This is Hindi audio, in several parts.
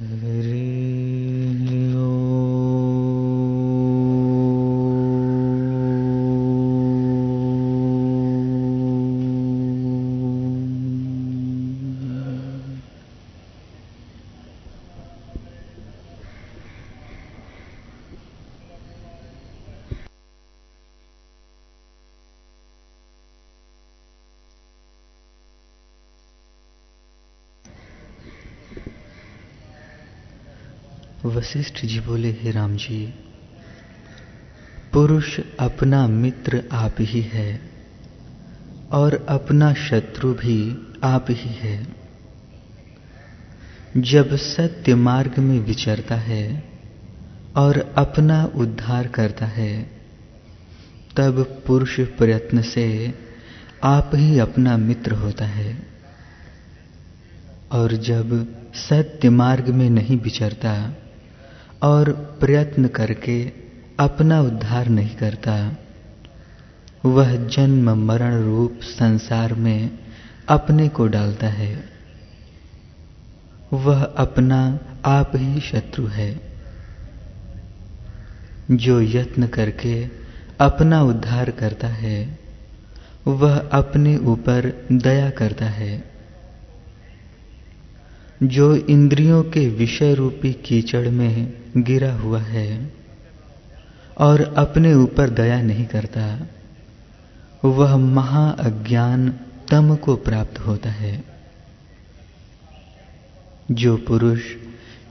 Když वशिष्ठ जी बोले, हे राम जी, पुरुष अपना मित्र आप ही है और अपना शत्रु भी आप ही है। जब सत्य मार्ग में विचरता है और अपना उद्धार करता है, तब पुरुष प्रयत्न से आप ही अपना मित्र होता है। और जब सत्य मार्ग में नहीं विचरता और प्रयत्न करके अपना उद्धार नहीं करता। वह जन्म मरण रूप संसार में अपने को डालता है। वह अपना आप ही शत्रु है। जो यत्न करके अपना उद्धार करता है, वह अपने ऊपर दया करता है। जो इंद्रियों के विषय रूपी कीचड़ में गिरा हुआ है और अपने ऊपर दया नहीं करता, वह महा अज्ञान तम को प्राप्त होता है। जो पुरुष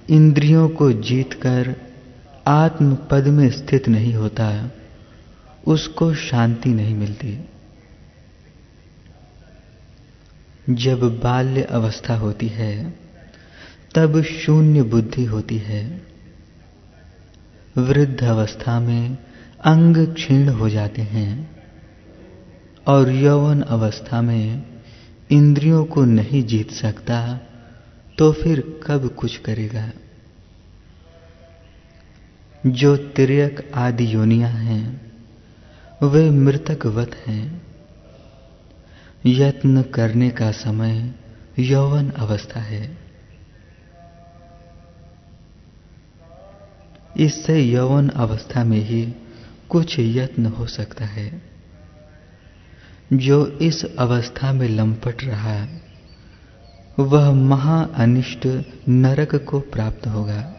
इंद्रियों को जीतकर आत्म पद में स्थित नहीं होता, उसको शांति नहीं मिलती। जब बाल्य अवस्था होती है तब शून्य बुद्धि होती है। वृद्ध अवस्था में अंग क्षीण हो जाते हैं और यौवन अवस्था में इंद्रियों को नहीं जीत सकता तो फिर कब कुछ करेगा? जो तिरक आदि योनियाँ हैं, वे मृतकवत हैं। यत्न करने का समय यौवन अवस्था है। इससे यौवन अवस्था में ही कुछ यत्न हो सकता है। जो इस अवस्था में लंपट रहा, वह महा अनिष्ट नरक को प्राप्त होगा।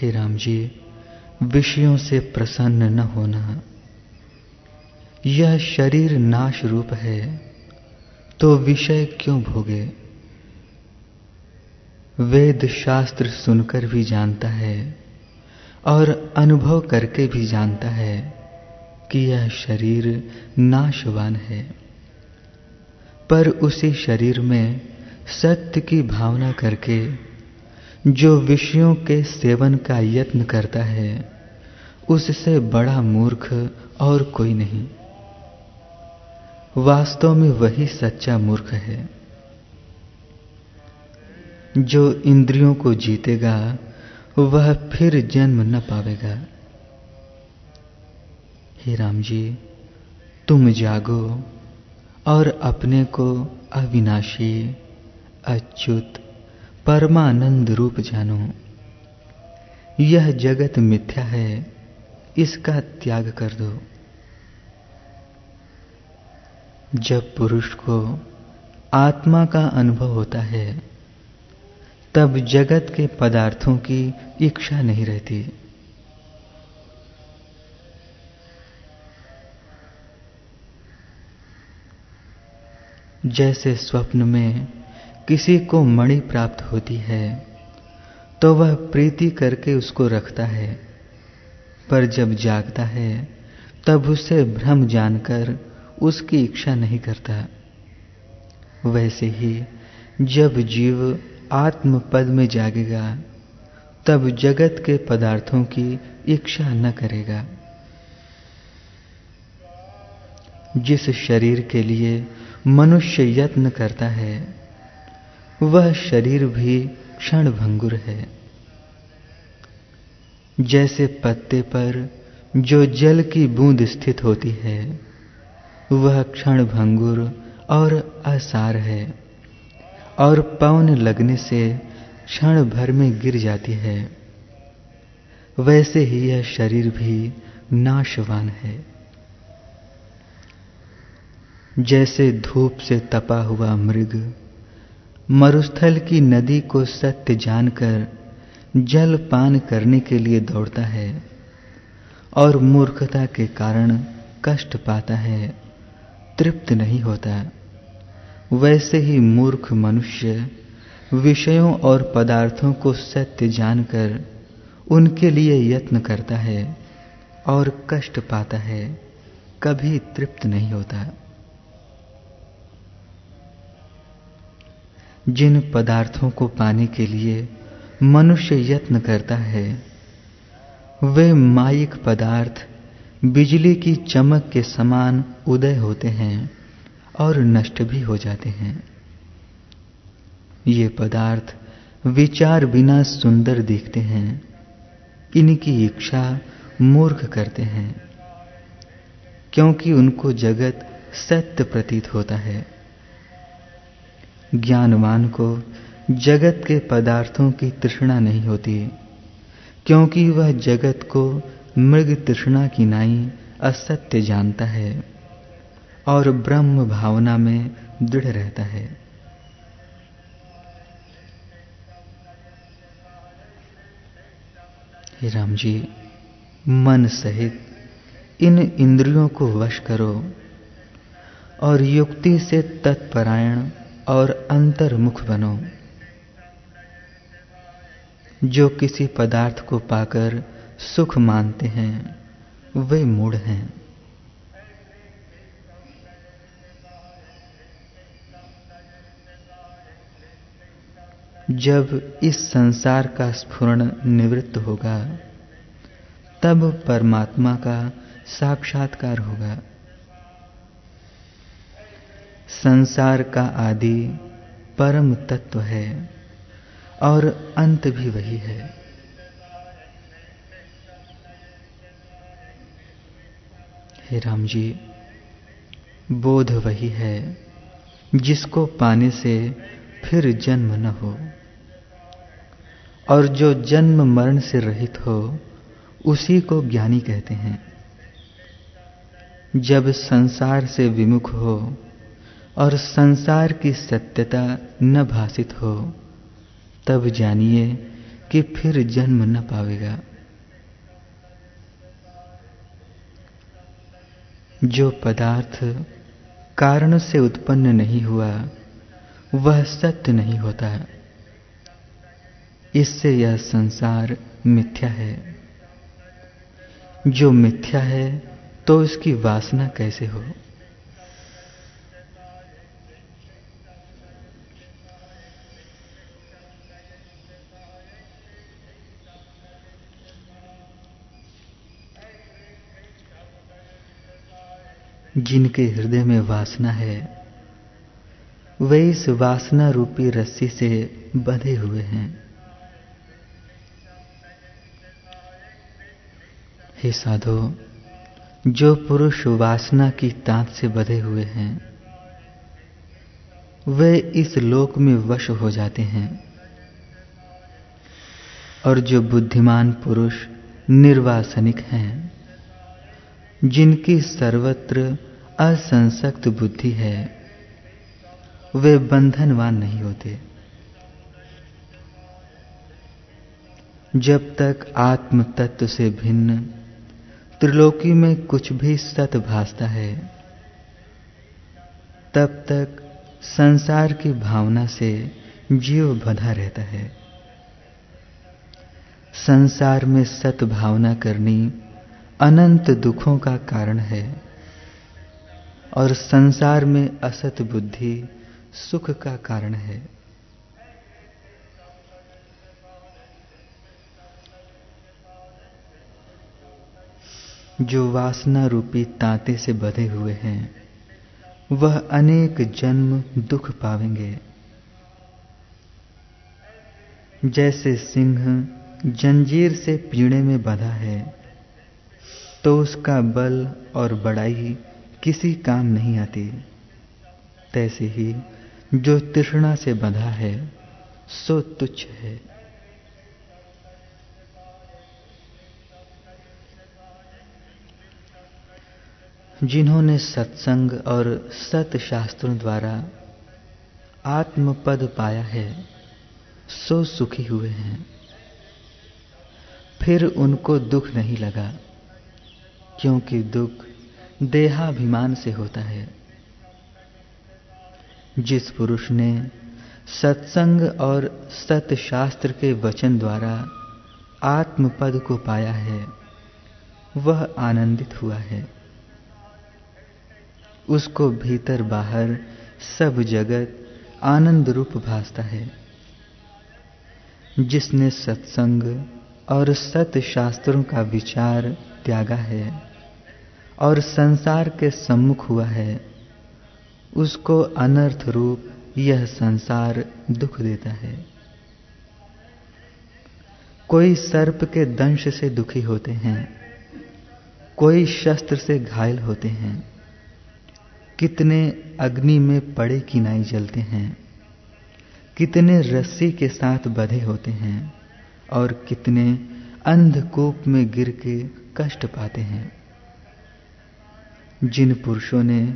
हे राम जी विषयों से प्रसन्न न होना। यह शरीर नाश रूप है तो विषय क्यों भोगे? वेद शास्त्र सुनकर भी जानता है और अनुभव करके भी जानता है कि यह शरीर नाशवान है। पर उसी शरीर में सत्य की भावना करके जो विषयों के सेवन का यत्न करता है, उससे बड़ा मूर्ख और कोई नहीं। वास्तव में वही सच्चा मूर्ख है। जो इंद्रियों को जीतेगा, वह फिर जन्म न पावेगा। हे राम जी तुम जागो और अपने को अविनाशी, अच्युत, परमानंद रूप जानो। यह जगत मिथ्या है, इसका त्याग कर दो। जब पुरुष को आत्मा का अनुभव होता है तब जगत के पदार्थों की इच्छा नहीं रहती। जैसे स्वप्न में किसी को मणि प्राप्त होती है तो वह प्रीति करके उसको रखता है। पर जब जागता है, तब उसे भ्रम जानकर उसकी इच्छा नहीं करता। वैसे ही जब जीव आत्म पद में जागेगा, तब जगत के पदार्थों की इच्छा न करेगा। जिस शरीर के लिए मनुष्य यत्न करता है, वह शरीर भी क्षण भंगुर है। जैसे पत्ते पर जो जल की बूंद स्थित होती है, वह क्षण भंगुर और असार है। और पवन लगने से क्षण भर में गिर जाती है। वैसे ही यह शरीर भी नाशवान है। जैसे धूप से तपा हुआ मृग, मरुस्थल की नदी को सत्य जानकर जल पान करने के लिए दौड़ता है और मूर्खता के कारण कष्ट पाता है, तृप्त नहीं होता। वैसे ही मूर्ख मनुष्य विषयों और पदार्थों को सत्य जानकर उनके लिए यत्न करता है और कष्ट पाता है, कभी तृप्त नहीं होता। जिन पदार्थों को पाने के लिए मनुष्य यत्न करता है, वे माइक पदार्थ बिजली की चमक के समान उदय होते हैं। और नष्ट भी हो जाते हैं। ये पदार्थ विचार बिना सुंदर दिखते हैं। इनकी इच्छा मूर्ख करते हैं, क्योंकि उनको जगत सत्य प्रतीत होता है। ज्ञानवान को जगत के पदार्थों की तृष्णा नहीं होती, क्योंकि वह जगत को मृग तृष्णा की नाई असत्य जानता है। और ब्रह्म भावना में दृढ़ रहता है। हे राम जी, मन सहित इन इंद्रियों को वश करो और युक्ति से तत्परायण और अंतर्मुख बनो। जो किसी पदार्थ को पाकर सुख मानते हैं, वे मूढ़ हैं। जब इस संसार का स्फुरण निवृत्त होगा, तब परमात्मा का साक्षात्कार होगा। संसार का आदि परम तत्व है और अंत भी वही है। हे राम जी, बोध वही है जिसको पाने से फिर जन्म न हो। और जो जन्म मरण से रहित हो, उसी को ज्ञानी कहते हैं। जब संसार से विमुख हो और संसार की सत्यता न भाषित हो, तब जानिए कि फिर जन्म न पावेगा। जो पदार्थ कारण से उत्पन्न नहीं हुआ, वह सत्य नहीं होता। इससे यह संसार मिथ्या है। जो मिथ्या है तो इसकी वासना कैसे हो? जिनके हृदय में वासना है, वे इस वासना रूपी रस्सी से बंधे हुए हैं। हे साधो, जो पुरुष वासना की तांत से बधे हुए हैं, वे इस लोक में वश हो जाते हैं। और जो बुद्धिमान पुरुष निर्वासनिक हैं, जिनकी सर्वत्र असंसक्त बुद्धि है, वे बंधनवान नहीं होते। जब तक आत्म तत्व से भिन्न त्रिलोकी में कुछ भी सत भासता है, तब तक संसार की भावना से जीव बधा रहता है। संसार में सत भावना करनी अनंत दुखों का कारण है और संसार में असत बुद्धि सुख का कारण है। जो वासना रूपी तांते से बधे हुए हैं, वह अनेक जन्म दुख पावेंगे। जैसे सिंह जंजीर से पीड़े में बंधा है तो उसका बल और बड़ाई किसी काम नहीं आती। तैसे ही जो तृष्णा से बंधा है, सो तुच्छ है। जिन्होंने सत्संग और सत शास्त्रों द्वारा आत्मपद पाया है, सो सुखी हुए हैं। फिर उनको दुख नहीं लगा, क्योंकि दुख देहाभिमान से होता है। जिस पुरुष ने सत्संग और सतशास्त्र के वचन द्वारा आत्मपद को पाया है, वह आनंदित हुआ है। उसको भीतर बाहर सब जगत आनंद रूप भासता है। जिसने सत्संग और सत शास्त्रों का विचार त्यागा है और संसार के सम्मुख हुआ है, उसको अनर्थ रूप यह संसार दुख देता है। कोई सर्प के दंश से दुखी होते हैं, कोई शस्त्र से घायल होते हैं कितने अग्नि में पड़े किनाई जलते हैं, कितने रस्सी के साथ बधे होते हैं, और कितने अंधकूप में गिर के कष्ट पाते हैं। जिन पुरुषों ने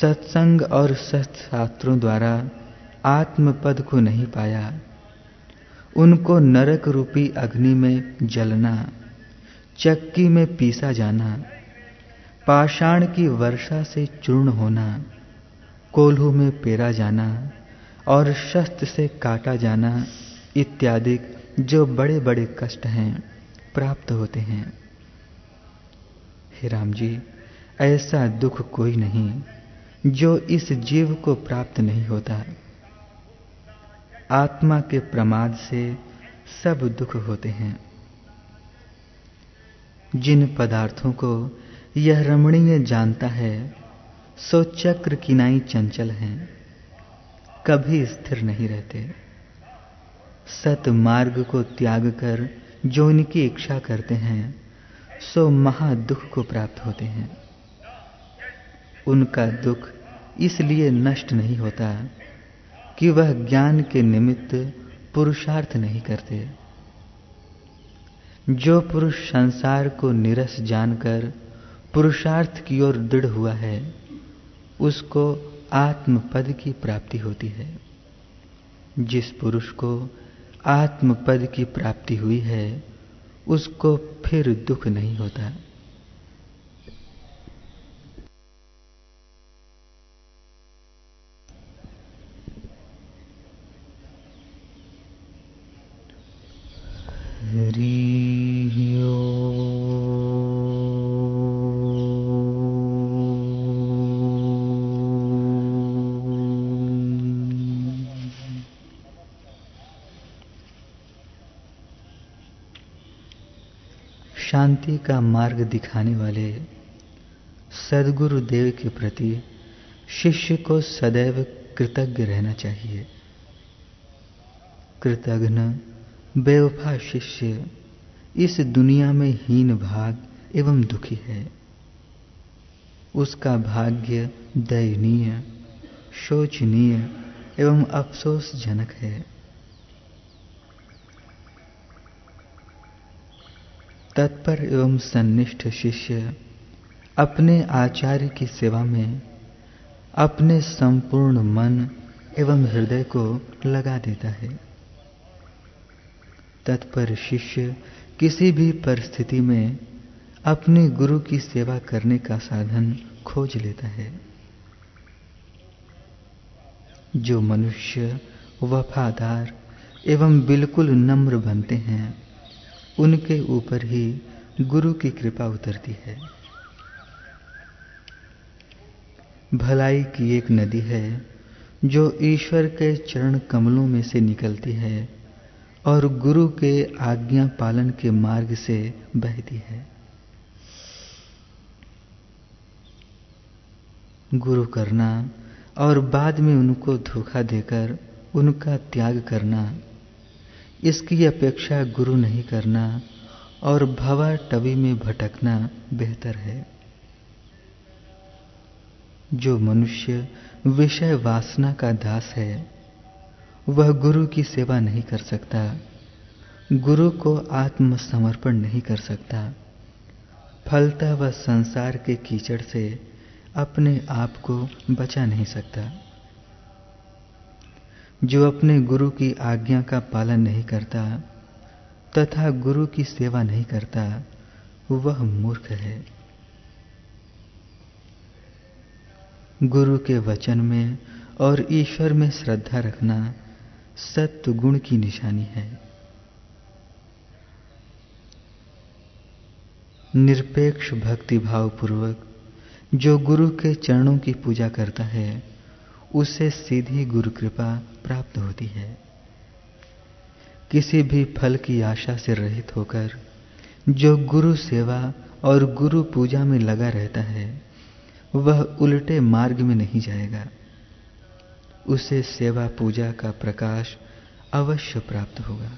सत्संग और सत्शास्त्रों द्वारा आत्मपद को नहीं पाया, उनको नरक रूपी अग्नि में जलना, चक्की में पीसा जाना पाषाण की वर्षा से चूर्ण होना, कोल्हू में पेरा जाना और शस्त्र से काटा जाना इत्यादि जो बड़े बड़े कष्ट हैं, प्राप्त होते हैं। हे राम जी ऐसा दुख कोई नहीं जो इस जीव को प्राप्त नहीं होता। आत्मा के प्रमाद से सब दुख होते हैं। जिन पदार्थों को यह रमणीय जानता है, सो चक्र किनाई चंचल हैं, कभी स्थिर नहीं रहते। सत मार्ग को त्याग कर जो इनकी इच्छा करते हैं, सो महा दुख को प्राप्त होते हैं। उनका दुख इसलिए नष्ट नहीं होता कि वह ज्ञान के निमित्त पुरुषार्थ नहीं करते। जो पुरुष संसार को निरस जानकर पुरुषार्थ की ओर दृढ़ हुआ है, उसको आत्मपद की प्राप्ति होती है। जिस पुरुष को आत्मपद की प्राप्ति हुई है, उसको फिर दुख नहीं होता। शांति का मार्ग दिखाने वाले सदगुरु देव के प्रति शिष्य को सदैव कृतज्ञ रहना चाहिए। कृतघ्न, बेवफा शिष्य इस दुनिया में हीन भाग एवं दुखी है। उसका भाग्य दयनीय, शोचनीय एवं अफसोसजनक है। तत्पर एवं सन्निष्ठ शिष्य, अपने आचार्य की सेवा में अपने संपूर्ण मन एवं हृदय को लगा देता है। तत्पर शिष्य किसी भी परिस्थिति में अपने गुरु की सेवा करने का साधन खोज लेता है। जो मनुष्य वफादार एवं बिल्कुल नम्र बनते हैं उनके ऊपर ही गुरु की कृपा उतरती है। भलाई की एक नदी है, जो ईश्वर के चरण कमलों में से निकलती है और गुरु के आज्ञा पालन के मार्ग से बहती है। गुरु करना और बाद में उनको धोखा देकर उनका त्याग करना इसकी अपेक्षा गुरु नहीं करना और भवा टवी में भटकना बेहतर है। जो मनुष्य विषय वासना का दास है, वह गुरु की सेवा नहीं कर सकता, गुरु को आत्मसमर्पण नहीं कर सकता। फलता वह संसार के कीचड़ से अपने आप को बचा नहीं सकता। जो अपने गुरु की आज्ञा का पालन नहीं करता तथा गुरु की सेवा नहीं करता, वह मूर्ख है। गुरु के वचन में और ईश्वर में श्रद्धा रखना सत्य गुण की निशानी है। निरपेक्ष भक्ति भाव पूर्वक जो गुरु के चरणों की पूजा करता है उसे सीधी गुरु कृपा प्राप्त होती है। किसी भी फल की आशा से रहित होकर, जो गुरु सेवा और गुरु पूजा में लगा रहता है, वह उल्टे मार्ग में नहीं जाएगा। उसे सेवा पूजा का प्रकाश अवश्य प्राप्त होगा।